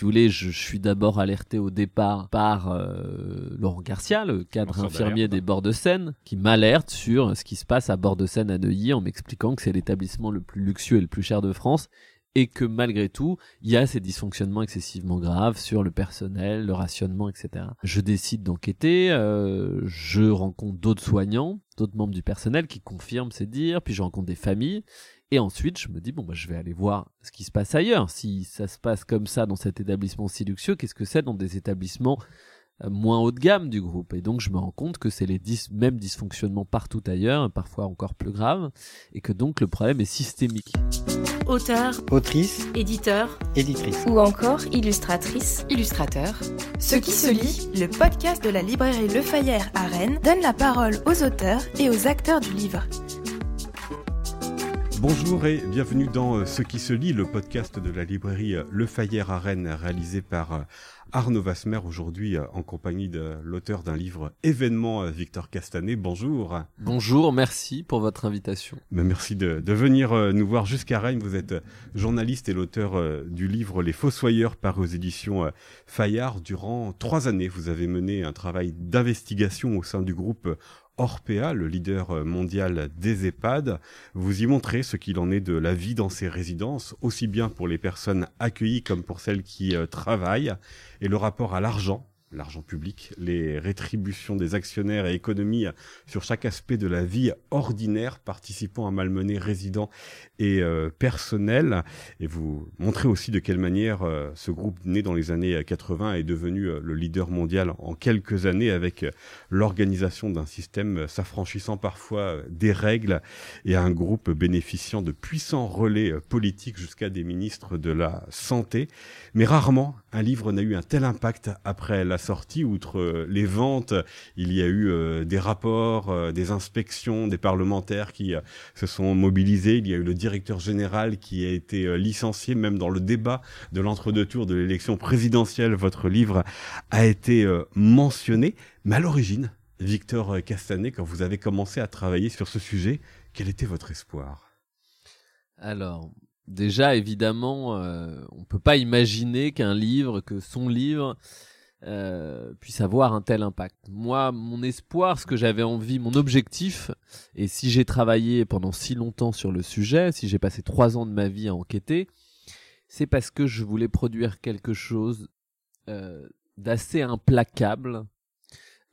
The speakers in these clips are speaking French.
si vous voulez, je, suis d'abord alerté au départ par Laurent Garcia, le cadre infirmier des bords de Seine, qui m'alerte sur ce qui se passe à bord de Seine à Neuilly en m'expliquant que c'est l'établissement le plus luxueux et le plus cher de France et que malgré tout, il y a ces dysfonctionnements excessivement graves sur le personnel, le rationnement, etc. Je décide d'enquêter, euh, je rencontre d'autres soignants, d'autres membres du personnel qui confirment ces dires, puis je rencontre des familles, et ensuite je me dis, bon, bah, je vais aller voir ce qui se passe ailleurs. Si ça se passe comme ça dans cet établissement si luxueux, qu'est-ce que c'est dans des établissements euh, moins haut de gamme du groupe? Et donc je me rends compte que c'est les mêmes dysfonctionnements partout ailleurs, parfois encore plus graves, et que donc le problème est systémique. Auteur, autrice, éditeur, éditrice, ou encore illustratrice, illustrateur. Ce qui se lit, le podcast de la librairie Le Fayère à Rennes, donne la parole aux auteurs et aux acteurs du livre. Bonjour et bienvenue dans euh, Ce qui se lit, le podcast de la librairie euh, Le Fayère à Rennes, réalisé par Arnaud Vasmer aujourd'hui euh, en compagnie de l'auteur d'un livre événement euh, Victor Castanet. Bonjour. Bonjour, merci pour votre invitation. Mais merci de, venir euh, nous voir jusqu'à Rennes. Vous êtes journaliste et l'auteur du livre Les Fossoyeurs paru aux éditions Fayard. Durant trois années, vous avez mené un travail d'investigation au sein du groupe Orpea, le leader mondial des EHPAD. Vous y montrez ce qu'il en est de la vie dans ces résidences, aussi bien pour les personnes accueillies comme pour celles qui euh, travaillent, et le rapport à l'argent l'argent public, les rétributions des actionnaires et économies sur chaque aspect de la vie ordinaire, participant à malmener résidents et euh, personnels. Et vous montrez aussi de quelle manière euh, ce groupe né dans les années 80 est devenu euh, le leader mondial en quelques années avec l'organisation d'un système s'affranchissant parfois des règles et un groupe bénéficiant de puissants relais politiques jusqu'à des ministres de la santé. Mais rarement un livre n'a eu un tel impact après la sortie. Outre euh, les ventes, il y a eu euh, des rapports, euh, des inspections, des parlementaires qui se sont mobilisés. Il y a eu le directeur général qui a été licencié, même dans le débat de l'entre-deux tours de l'élection présidentielle. Votre livre a été mentionné. Mais à l'origine, Victor Castanet, quand vous avez commencé à travailler sur ce sujet, quel était votre espoir? Alors, déjà évidemment, euh, on peut pas imaginer qu'un livre, que son livre euh, puisse avoir un tel impact. Moi, mon espoir, ce que j'avais envie, mon objectif, et si j'ai travaillé pendant si longtemps sur le sujet, si j'ai passé trois ans de ma vie à enquêter, c'est parce que je voulais produire quelque chose euh, d'assez implacable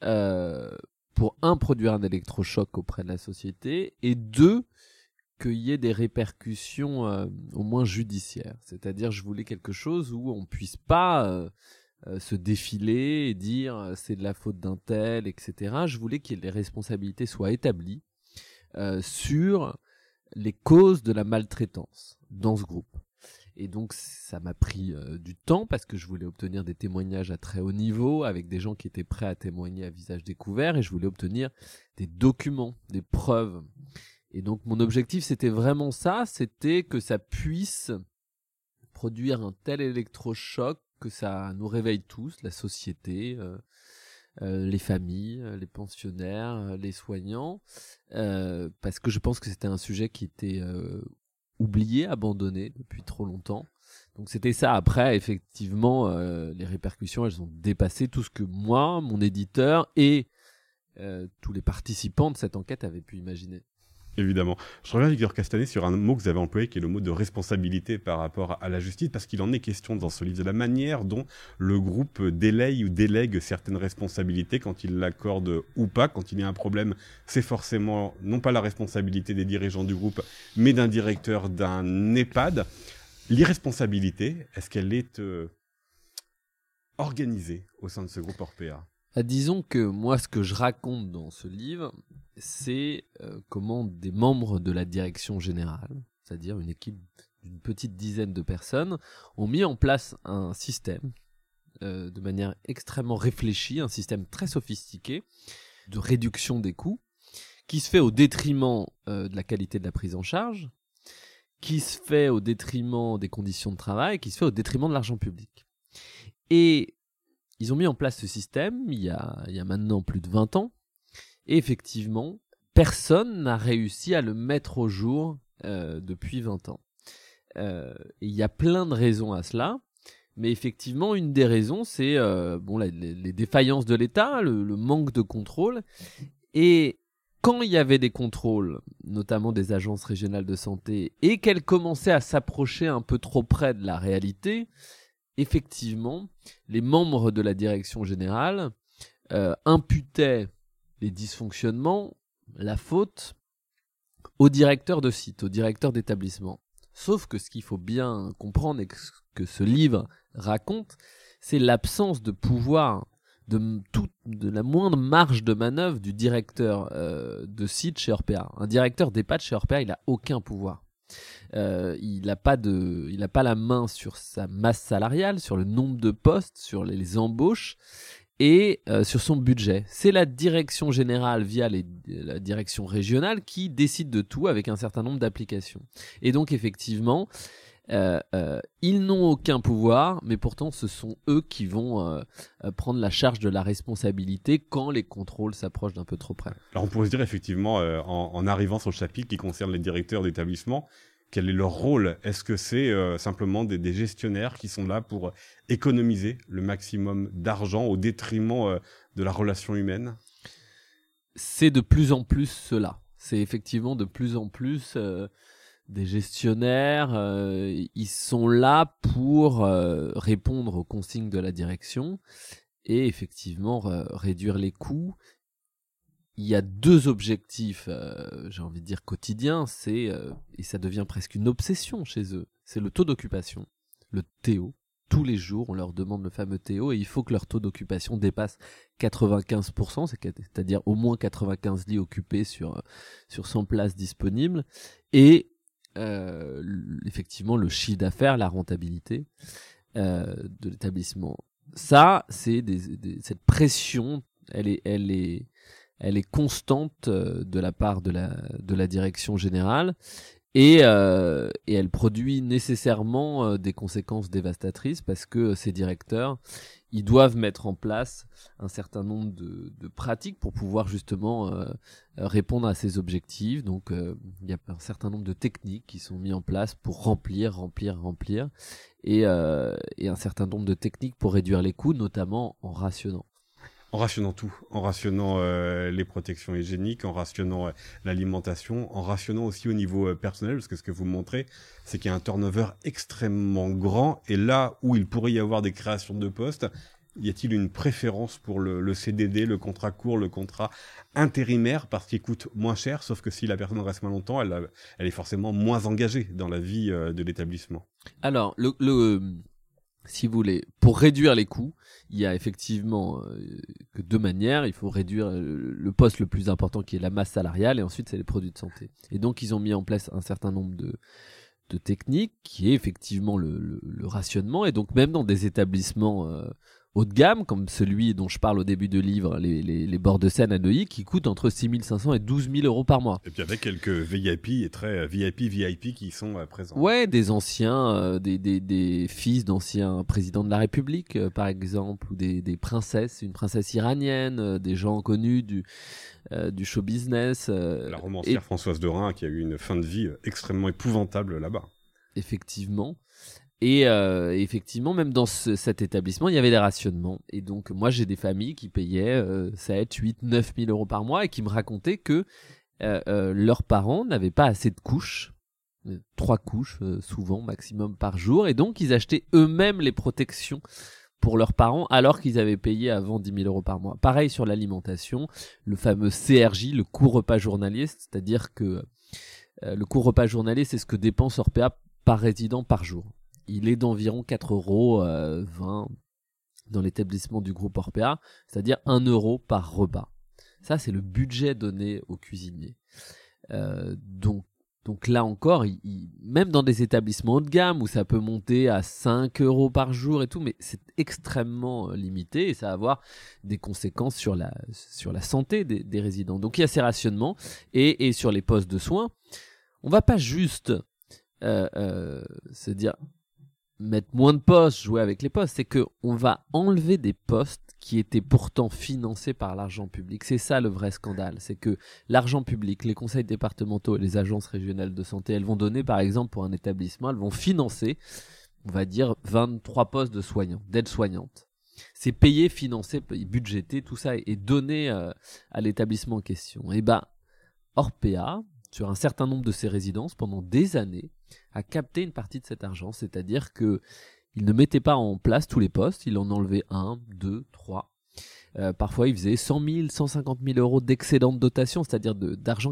euh, pour un produire un électrochoc auprès de la société et deux qu'il y ait des répercussions euh, au moins judiciaires. C'est-à-dire, je voulais quelque chose où on puisse pas euh, euh, se défiler et dire c'est de la faute d'un tel, etc. Je voulais que les responsabilités soient établies sur les causes de la maltraitance dans ce groupe. Et donc ça m'a pris du temps parce que je voulais obtenir des témoignages à très haut niveau avec des gens qui étaient prêts à témoigner à visage découvert et je voulais obtenir des documents, des preuves. Et donc mon objectif c'était vraiment ça, c'était que ça puisse produire un tel électrochoc que ça nous réveille tous, la société, euh, euh, les familles, euh, les pensionnaires, les soignants, parce que je pense que c'était un sujet qui était oublié, abandonné depuis trop longtemps. Donc c'était ça. Après, effectivement, les répercussions, elles ont dépassé tout ce que moi, mon éditeur et tous les participants de cette enquête avaient pu imaginer. Évidemment. Je reviens, Victor Castanet, sur un mot que vous avez employé, qui est le mot de responsabilité par rapport à la justice, parce qu'il en est question dans ce livre, de la manière dont le groupe délaye ou délègue certaines responsabilités quand il l'accorde ou pas. Quand il y a un problème, c'est forcément non pas la responsabilité des dirigeants du groupe, mais d'un directeur d'un EHPAD. L'irresponsabilité, est-ce qu'elle est, euh, organisée au sein de ce groupe Orpea? Ah, disons que moi, ce que je raconte dans ce livre, c'est euh, comment des membres de la direction générale, c'est-à-dire une équipe d'une petite dizaine de personnes, ont mis en place un système euh, de manière extrêmement réfléchie, un système très sophistiqué de réduction des coûts, qui se fait au détriment euh, de la qualité de la prise en charge, qui se fait au détriment des conditions de travail, qui se fait au détriment de l'argent public. Et ils ont mis en place ce système il y a, maintenant plus de 20 ans. Et effectivement, personne n'a réussi à le mettre au jour euh, depuis 20 ans. Euh, il y a plein de raisons à cela. Mais effectivement, une des raisons, c'est euh, bon, les, défaillances de l'État, le manque de contrôle. Et quand il y avait des contrôles, notamment des agences régionales de santé, et qu'elles commençaient à s'approcher un peu trop près de la réalité, effectivement, les membres de la direction générale euh, imputaient les dysfonctionnements, la faute, au directeur de site, au directeur d'établissement. Sauf que ce qu'il faut bien comprendre et que ce livre raconte, c'est l'absence de pouvoir, de, tout, de la moindre marge de manœuvre du directeur euh, de site chez Orpea. Un directeur d'EHPAD chez Orpea, il n'a aucun pouvoir. Euh, il n'a pas la main sur sa masse salariale, sur le nombre de postes, sur les embauches et euh, sur son budget. C'est la direction générale via la direction régionale qui décide de tout avec un certain nombre d'applications. Et donc effectivement, euh, euh, ils n'ont aucun pouvoir, mais pourtant ce sont eux qui vont euh, prendre la charge de la responsabilité quand les contrôles s'approchent d'un peu trop près. Alors on pourrait se dire effectivement, en, en, arrivant sur le chapitre qui concerne les directeurs d'établissement, quel est leur rôle? Est-ce que c'est simplement des, des, gestionnaires qui sont là pour économiser le maximum d'argent au détriment de la relation humaine? C'est de plus en plus cela. C'est effectivement de plus en plus des gestionnaires. ils sont là pour répondre aux consignes de la direction et effectivement réduire les coûts il y a deux objectifs, euh, j'ai envie de dire quotidiens, c'est euh, et ça devient presque une obsession chez eux. C'est le taux d'occupation, le TO. Tous les jours, on leur demande le fameux TO et il faut que leur taux d'occupation dépasse 95%, c'est-à-dire au moins 95 lits occupés sur sur 100 places disponibles et euh, effectivement le chiffre d'affaires, la rentabilité euh, de l'établissement. Ça, c'est des, des, cette pression, elle est, elle est, elle est constante euh, de la part de la, de la direction générale et, euh, et elle produit nécessairement euh, des conséquences dévastatrices parce que ces directeurs, ils doivent mettre en place un certain nombre de, pratiques pour pouvoir justement euh, répondre à ces objectifs. Donc euh, il y a un certain nombre de techniques qui sont mis en place pour remplir, remplir, remplir euh, et un certain nombre de techniques pour réduire les coûts, notamment en rationnant. En rationnant tout, en rationnant euh, les protections hygiéniques, en rationnant euh, l'alimentation, en rationnant aussi au niveau euh, personnel, parce que ce que vous montrez, c'est qu'il y a un turnover extrêmement grand, et là où il pourrait y avoir des créations de postes, y a-t-il une préférence pour le, le, CDD, le contrat court, le contrat intérimaire, parce qu'il coûte moins cher, sauf que si la personne reste moins longtemps, elle, elle est forcément moins engagée dans la vie euh, de l'établissement? Alors, le, le si vous voulez, pour réduire les coûts, il y a effectivement euh, que deux manières. Il faut réduire le, poste le plus important qui est la masse salariale et ensuite c'est les produits de santé. Et donc ils ont mis en place un certain nombre de, techniques qui est effectivement le rationnement et donc même dans des établissements euh, haut de gamme, comme celui dont je parle au début de livre, les, les, les bords de scène à Neuilly, qui coûtent entre 6500 et 12 000 euros par mois. Et puis avec quelques VIP et très VIP, VIP qui sont euh, présents. Ouais, des anciens, euh, des, des, des, fils d'anciens présidents de la République, euh, par exemple, ou des, des, princesses, une princesse iranienne, euh, des gens connus du, euh, du show business. la romancière et... Françoise Reims qui a eu une fin de vie extrêmement épouvantable là-bas. Effectivement. Et euh, effectivement, même dans ce, cet établissement, il y avait des rationnements. Et donc, moi, j'ai des familles qui payaient euh, 7, 8, 9 000 euros par mois et qui me racontaient que euh, euh leurs parents n'avaient pas assez de couches, euh, trois couches euh, souvent maximum par jour, et donc ils achetaient eux-mêmes les protections pour leurs parents alors qu'ils avaient payé avant 10 000 euros par mois. Pareil sur l'alimentation, le fameux CRJ, le coût repas journalier, c'est-à-dire que le coût repas journalier, c'est ce que dépense Orpea par résident par jour il est d'environ 4 euros euh, 20 dans l'établissement du groupe Orpea, c'est-à-dire 1 euro par repas. Ça, c'est le budget donné aux cuisiniers. Euh, donc, donc là encore, même dans des établissements haut de gamme où ça peut monter à 5 euros par jour et tout, mais c'est extrêmement limité et ça va avoir des conséquences sur la, sur la santé des, des résidents. Donc il y a ces rationnements et, et sur les postes de soins. On va pas juste euh, euh, se dire mettre moins de postes, jouer avec les postes, c'est que on va enlever des postes qui étaient pourtant financés par l'argent public. C'est ça le vrai scandale, c'est que l'argent public, les conseils départementaux et les agences régionales de santé, elles vont donner par exemple pour un établissement, elles vont financer on va dire 23 postes de soignants, d'aides-soignantes. C'est payé, financé, budgété, tout ça est donné euh, à l'établissement en question. Et ben, Orpea, sur un certain nombre de ses résidences, pendant des années, a capté une partie de cet argent, c'est-à-dire que il ne mettait pas en place tous les postes, il en enlevait un, deux, trois. Euh, parfois, il faisait 100 000, 150 000 euros d'excédent de dotation, c'est-à-dire d'argent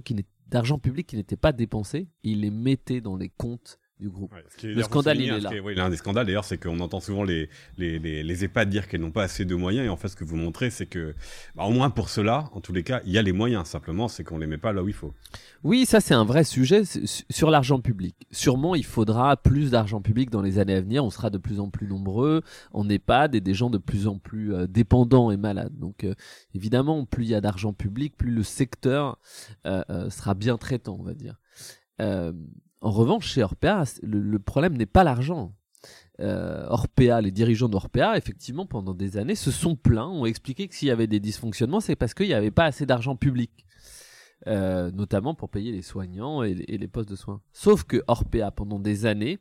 public qui n'était pas dépensé. il les mettait dans les comptes du groupe. le scandale, il est là. oui, l'un des scandales, d'ailleurs, c'est qu'on entend souvent les, les, les, les EHPAD dire qu'elles n'ont pas assez de moyens. Et en fait, ce que vous montrez, c'est que, bah, au moins pour cela, en tous les cas, il y a les moyens. Simplement, c'est qu'on les met pas là où il faut. Oui, ça, c'est un vrai sujet sur l'argent public. Sûrement, il faudra plus d'argent public dans les années à venir. On sera de plus en plus nombreux en EHPAD et des gens de plus en plus euh, dépendants et malades. Donc, euh, évidemment, plus il y a d'argent public, plus le secteur euh, sera bien traitant, on va dire. En revanche, chez Orpea, le, problème n'est pas l'argent. Euh, Orpea, les dirigeants d'Orpea, effectivement, pendant des années, se sont plaints, ont expliqué que s'il y avait des dysfonctionnements, c'est parce qu'il n'y avait pas assez d'argent public. Euh, notamment pour payer les soignants et, les postes de soins. Sauf que Orpea, pendant des années,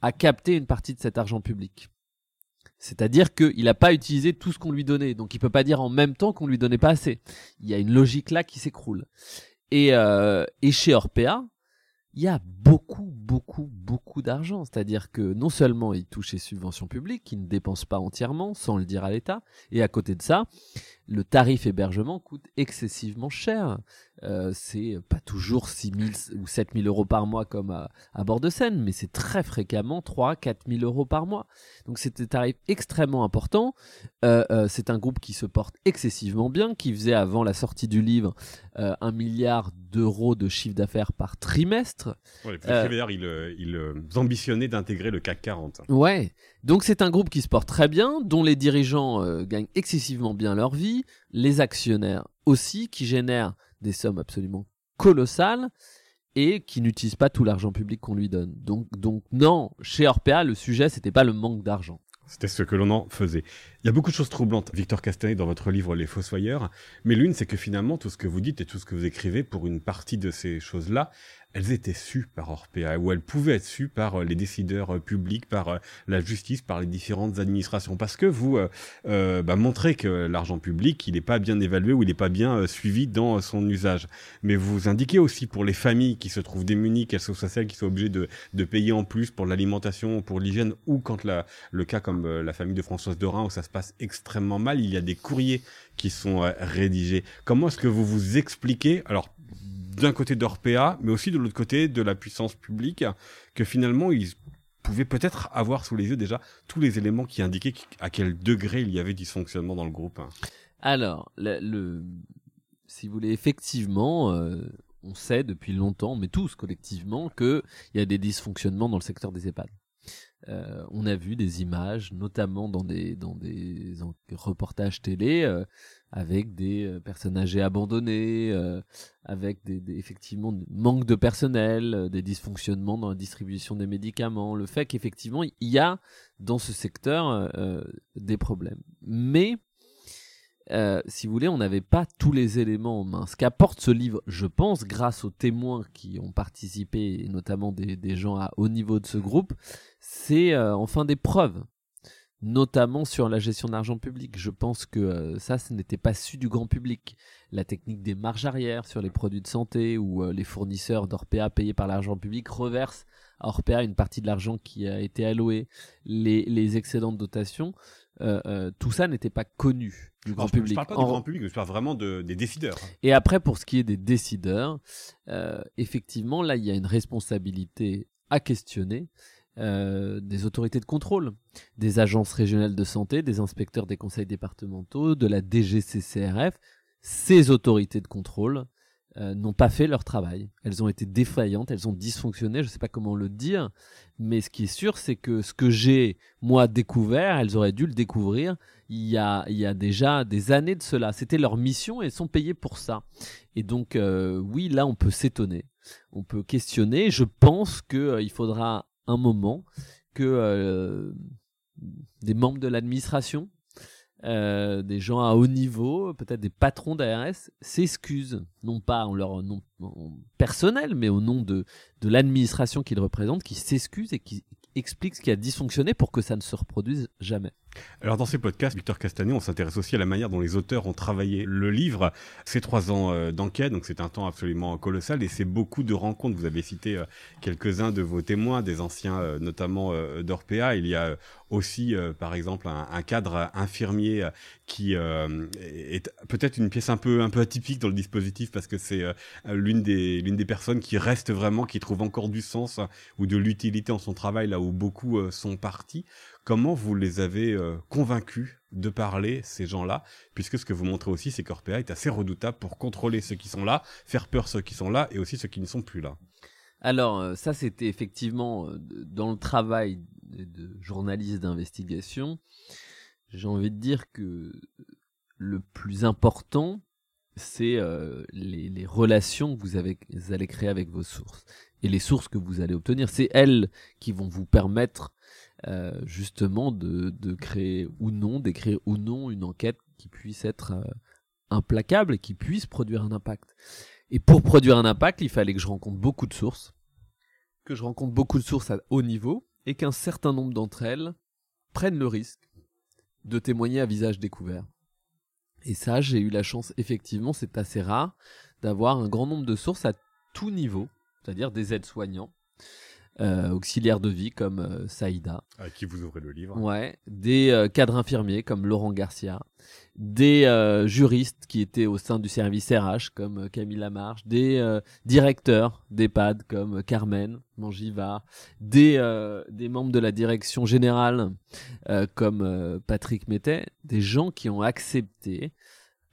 a capté une partie de cet argent public. C'est-à-dire qu'il n'a pas utilisé tout ce qu'on lui donnait. Donc il ne peut pas dire en même temps qu'on lui donnait pas assez. Il y a une logique là qui s'écroule. Et, euh, et chez Orpea, il y a beaucoup, beaucoup, beaucoup d'argent. C'est-à-dire que non seulement ils touchent les subventions publiques, qui ne dépensent pas entièrement, sans le dire à l'État, et à côté de ça, le tarif hébergement coûte excessivement cher. Euh, c'est pas toujours 6 000 ou 7 000 euros par mois comme à, bord de Seine, mais c'est très fréquemment 3 4 000 euros par mois. Donc c'est un tarif extrêmement important. Euh, euh, c'est un groupe qui se porte excessivement bien, qui faisait avant la sortie du livre un milliard d'euros de chiffre d'affaires par trimestre. Ouais, d'ailleurs, il, il ambitionnait d'intégrer le CAC 40. Ouais, donc c'est un groupe qui se porte très bien, dont les dirigeants gagnent excessivement bien leur vie, les actionnaires aussi, qui génèrent des sommes absolument colossales et qui n'utilise pas tout l'argent public qu'on lui donne. Donc, donc non, chez Orpea, le sujet, c'était pas le manque d'argent. C'était ce que l'on en faisait. Il y a beaucoup de choses troublantes, Victor Castanet, dans votre livre Les Fossoyeurs, mais l'une, c'est que finalement, tout ce que vous dites et tout ce que vous écrivez, pour une partie de ces choses-là, elles étaient sues par Orpea, ou elles pouvaient être sues par euh, les décideurs euh, publics, par euh, la justice, par les différentes administrations, parce que vous euh, bah, montrez que l'argent public, il n'est pas bien évalué ou il n'est pas bien suivi dans son usage. Mais vous indiquez aussi pour les familles qui se trouvent démunies, qu'elles soient celles qui sont obligées de, de payer en plus pour l'alimentation, pour l'hygiène, ou quand la, le cas comme la famille de Françoise Dorin, où ça se passe extrêmement mal, il y a des courriers qui sont rédigés. Comment est-ce que vous vous expliquez, alors d'un côté d'Orpea, mais aussi de l'autre côté de la puissance publique, que finalement ils pouvaient peut-être avoir sous les yeux déjà tous les éléments qui indiquaient à quel degré il y avait dysfonctionnement dans le groupe. Alors, le, si vous voulez, effectivement, euh, on sait depuis longtemps, mais tous collectivement, qu'il y a des dysfonctionnements dans le secteur des EHPAD. Euh, on a vu des images, notamment dans des reportages télé, euh, avec des euh, personnes âgées abandonnées, avec effectivement manque de personnel, des dysfonctionnements dans la distribution des médicaments, le fait qu'effectivement il y a dans ce secteur des problèmes. Mais euh, si vous voulez, on n'avait pas tous les éléments en main. Ce qu'apporte ce livre, je pense, grâce aux témoins qui ont participé, et notamment des, gens à haut niveau de ce groupe, c'est euh, enfin des preuves, notamment sur la gestion d'argent public. Je pense que euh, ça, ce n'était pas su du grand public. La technique des marges arrière sur les produits de santé, où les fournisseurs d'Orpea payés par l'argent public reversent à Orpea une partie de l'argent qui a été alloué, les, les excédents de dotation. Euh, euh, tout ça n'était pas connu du grand public. Je parle pas du grand public, je parle vraiment de, des décideurs. Et après, pour ce qui est des décideurs, euh, effectivement, là, il y a une responsabilité à questionner. Des autorités de contrôle, des agences régionales de santé, des inspecteurs des conseils départementaux, de la DGCCRF, ces autorités de contrôle euh, n'ont pas fait leur travail. Elles ont été défaillantes, elles ont dysfonctionné, je ne sais pas comment le dire, mais ce qui est sûr, c'est que ce que j'ai, moi, découvert, elles auraient dû le découvrir il y a, il y a déjà des années de cela. C'était leur mission et elles sont payées pour ça. Et donc, euh, oui, là, on peut s'étonner, on peut questionner. Je pense qu'il euh, il faudra un moment que des membres de l'administration euh, des gens à haut niveau, peut-être des patrons d'ARS, s'excusent, non pas en leur nom personnel, mais au nom de, de l'administration qu'ils représentent, qui s'excusent et qui, explique ce qui a dysfonctionné pour que ça ne se reproduise jamais. Alors dans ces podcasts, Victor Castanet, on s'intéresse aussi à la manière dont les auteurs ont travaillé le livre. C'est trois ans euh, d'enquête, donc c'est un temps absolument colossal et c'est beaucoup de rencontres. Vous avez cité euh, quelques-uns de vos témoins, des anciens euh, notamment d'Orpea. Il y a aussi, par exemple, un, cadre infirmier qui est peut-être une pièce un peu un peu atypique dans le dispositif parce que c'est l'une des l'une des personnes qui reste vraiment, qui trouve encore du sens ou de l'utilité en son travail là où beaucoup sont partis. Comment vous les avez euh, convaincus de parler, ces gens-là? Puisque ce que vous montrez aussi, c'est qu'Orpea est assez redoutable pour contrôler ceux qui sont là, faire peur ceux qui sont là et aussi ceux qui ne sont plus là. Alors, euh, ça, c'était effectivement euh, dans le travail de journaliste d'investigation. J'ai envie de dire que le plus important, c'est les, relations que vous, avez, vous allez créer avec vos sources et les sources que vous allez obtenir. C'est elles qui vont vous permettre euh, justement de, de, créer ou non, d'écrire ou non une enquête qui puisse être euh, implacable et qui puisse produire un impact. Et pour produire un impact, il fallait que je rencontre beaucoup de sources, que je rencontre beaucoup de sources à haut niveau et qu'un certain nombre d'entre elles prennent le risque de témoigner à visage découvert. Et ça, j'ai eu la chance, effectivement, c'est assez rare, d'avoir un grand nombre de sources à tout niveau, c'est-à-dire des aides-soignants, euh, auxiliaires de vie comme euh, Saïda. À qui vous ouvrez le livre. Ouais, des euh, cadres infirmiers comme Laurent Garcia, des juristes qui étaient au sein du service RH comme Camille Lamarche, des directeurs d'EHPAD comme Carmen Mangiva, des, des membres de la direction générale comme Patrick Mettet, des gens qui ont accepté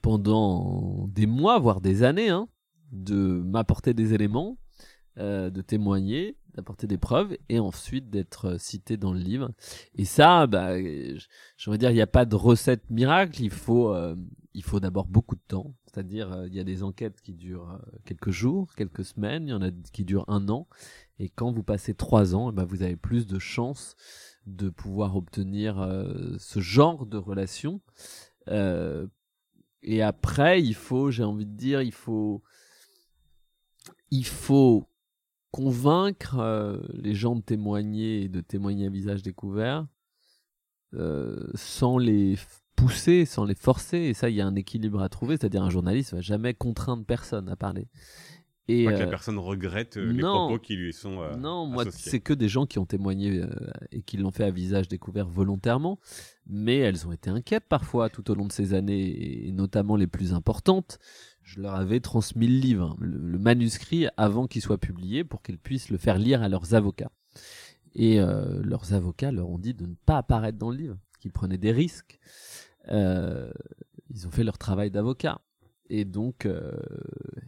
pendant des mois, voire des années, hein, de m'apporter des éléments, de témoigner d'apporter des preuves et ensuite d'être euh, cité dans le livre. Et ça, bah, veux dire, il n'y a pas de recette miracle. Il faut, euh, il faut d'abord beaucoup de temps. C'est-à-dire, euh, il y a des enquêtes qui durent quelques jours, quelques semaines. Il y en a qui durent un an. Et quand vous passez trois ans, bah, vous avez plus de chances de pouvoir obtenir ce genre de relation. et après, il faut, j'ai envie de dire, il faut, il faut convaincre euh, les gens de témoigner et de témoigner à visage découvert euh, sans les pousser, sans les forcer. Et ça, il y a un équilibre à trouver. C'est-à-dire, un journaliste va jamais contraindre personne à parler. Et pas que la euh, personne regrette les propos qui lui sont Non, moi, c'est que des gens qui ont témoigné et qui l'ont fait à visage découvert volontairement, mais elles ont été inquiètes parfois tout au long de ces années, et notamment les plus importantes je leur avais transmis le livre, le, manuscrit, avant qu'il soit publié, pour qu'ils puissent le faire lire à leurs avocats. Et euh, leurs avocats leur ont dit de ne pas apparaître dans le livre, qu'ils prenaient des risques. Euh, ils ont fait leur travail d'avocat. Et donc, euh,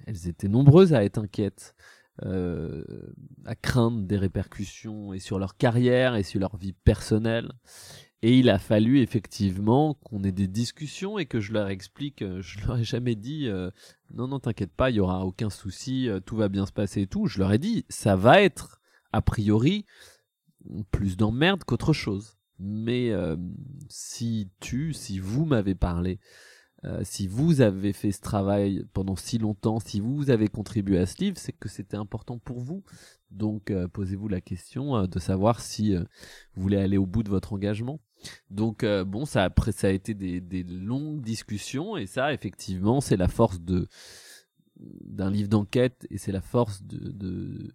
elles étaient nombreuses à être inquiètes, à craindre des répercussions et sur leur carrière et sur leur vie personnelle. Et il a fallu effectivement qu'on ait des discussions et que je leur explique. Euh, je leur ai jamais dit euh, non non t'inquiète pas, il y aura aucun souci, euh, tout va bien se passer et tout. Je leur ai dit ça va être a priori plus d'emmerde qu'autre chose. Mais si tu, si vous m'avez parlé, si vous avez fait ce travail pendant si longtemps, si vous avez contribué à ce livre, c'est que c'était important pour vous. Donc posez-vous la question de savoir si vous voulez aller au bout de votre engagement. Donc euh, bon, ça a été des, longues discussions et ça effectivement c'est la force d'un livre d'enquête et c'est la force de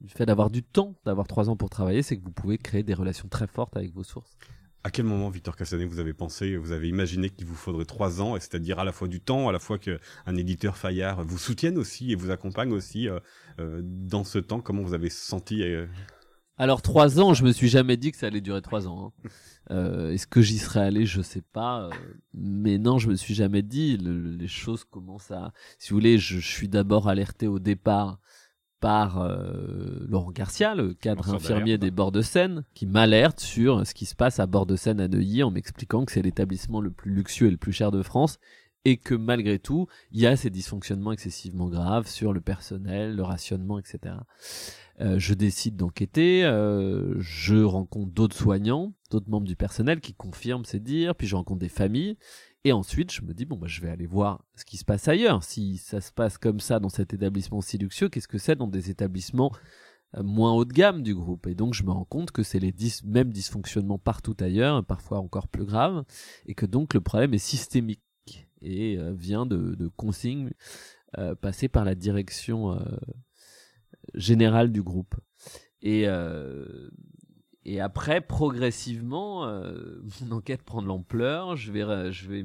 du fait d'avoir du temps, d'avoir trois ans pour travailler, c'est que vous pouvez créer des relations très fortes avec vos sources. À quel moment, Victor Cassanet, vous avez pensé, vous avez imaginé qu'il vous faudrait trois ans, c'est-à-dire à la fois du temps, à la fois qu'un éditeur Fayard vous soutienne aussi et vous accompagne aussi euh, euh, dans ce temps? Comment vous avez senti Alors trois ans, je me suis jamais dit que ça allait durer trois ans. Hein. Euh, Est-ce que j'y serais allé? Je sais pas. Euh, mais non, je me suis jamais dit. les choses commencent à. Si vous voulez, je, je suis d'abord alerté au départ par euh, Laurent Garcia, le cadre infirmier des bords de Seine, qui m'alerte sur ce qui se passe à bord de Seine à Neuilly en m'expliquant que c'est l'établissement le plus luxueux et le plus cher de France et que malgré tout, il y a ces dysfonctionnements excessivement graves sur le personnel, le rationnement, etc. Euh, je décide d'enquêter, euh, je rencontre d'autres soignants, d'autres membres du personnel qui confirment ces dires, puis je rencontre des familles, et ensuite je me dis bon bah je vais aller voir ce qui se passe ailleurs. Si ça se passe comme ça dans cet établissement si luxueux, qu'est-ce que c'est dans des établissements moins haut de gamme du groupe? Et donc je me rends compte que c'est les mêmes dysfonctionnements partout ailleurs, parfois encore plus graves, et que donc le problème est systémique et vient de, de consignes passées par la direction générale du groupe. Et, et après, progressivement, euh, mon enquête prend de l'ampleur. Je vais, je vais,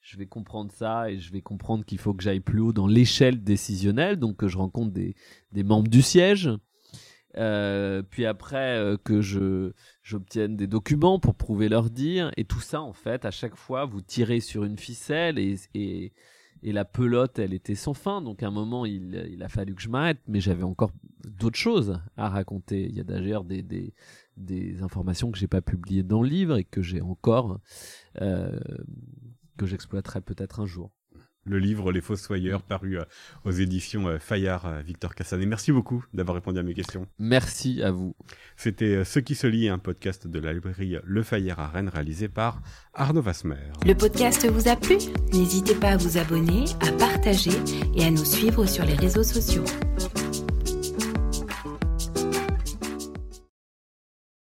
je vais comprendre ça et je vais comprendre qu'il faut que j'aille plus haut dans l'échelle décisionnelle, donc que je rencontre des, des membres du siège. Euh, puis après euh, que je j'obtienne des documents pour prouver leur dire et tout ça en fait à chaque fois vous tirez sur une ficelle et, et la pelote elle était sans fin. Donc à un moment il, a fallu que je m'arrête. Mais j'avais encore d'autres choses à raconter. Il y a d'ailleurs des informations que j'ai pas publiées dans le livre et que j'ai encore, euh, que j'exploiterai peut-être un jour. Le livre Les Fossoyeurs, paru euh, aux éditions euh, Fayard, Victor Cassané. Merci beaucoup d'avoir répondu à mes questions. Merci à vous. C'était Ce qui se lit, un podcast de la librairie Le Fayard à Rennes, réalisé par Arnaud Vasmer. Le podcast vous a plu? N'hésitez pas à vous abonner, à partager et à nous suivre sur les réseaux sociaux.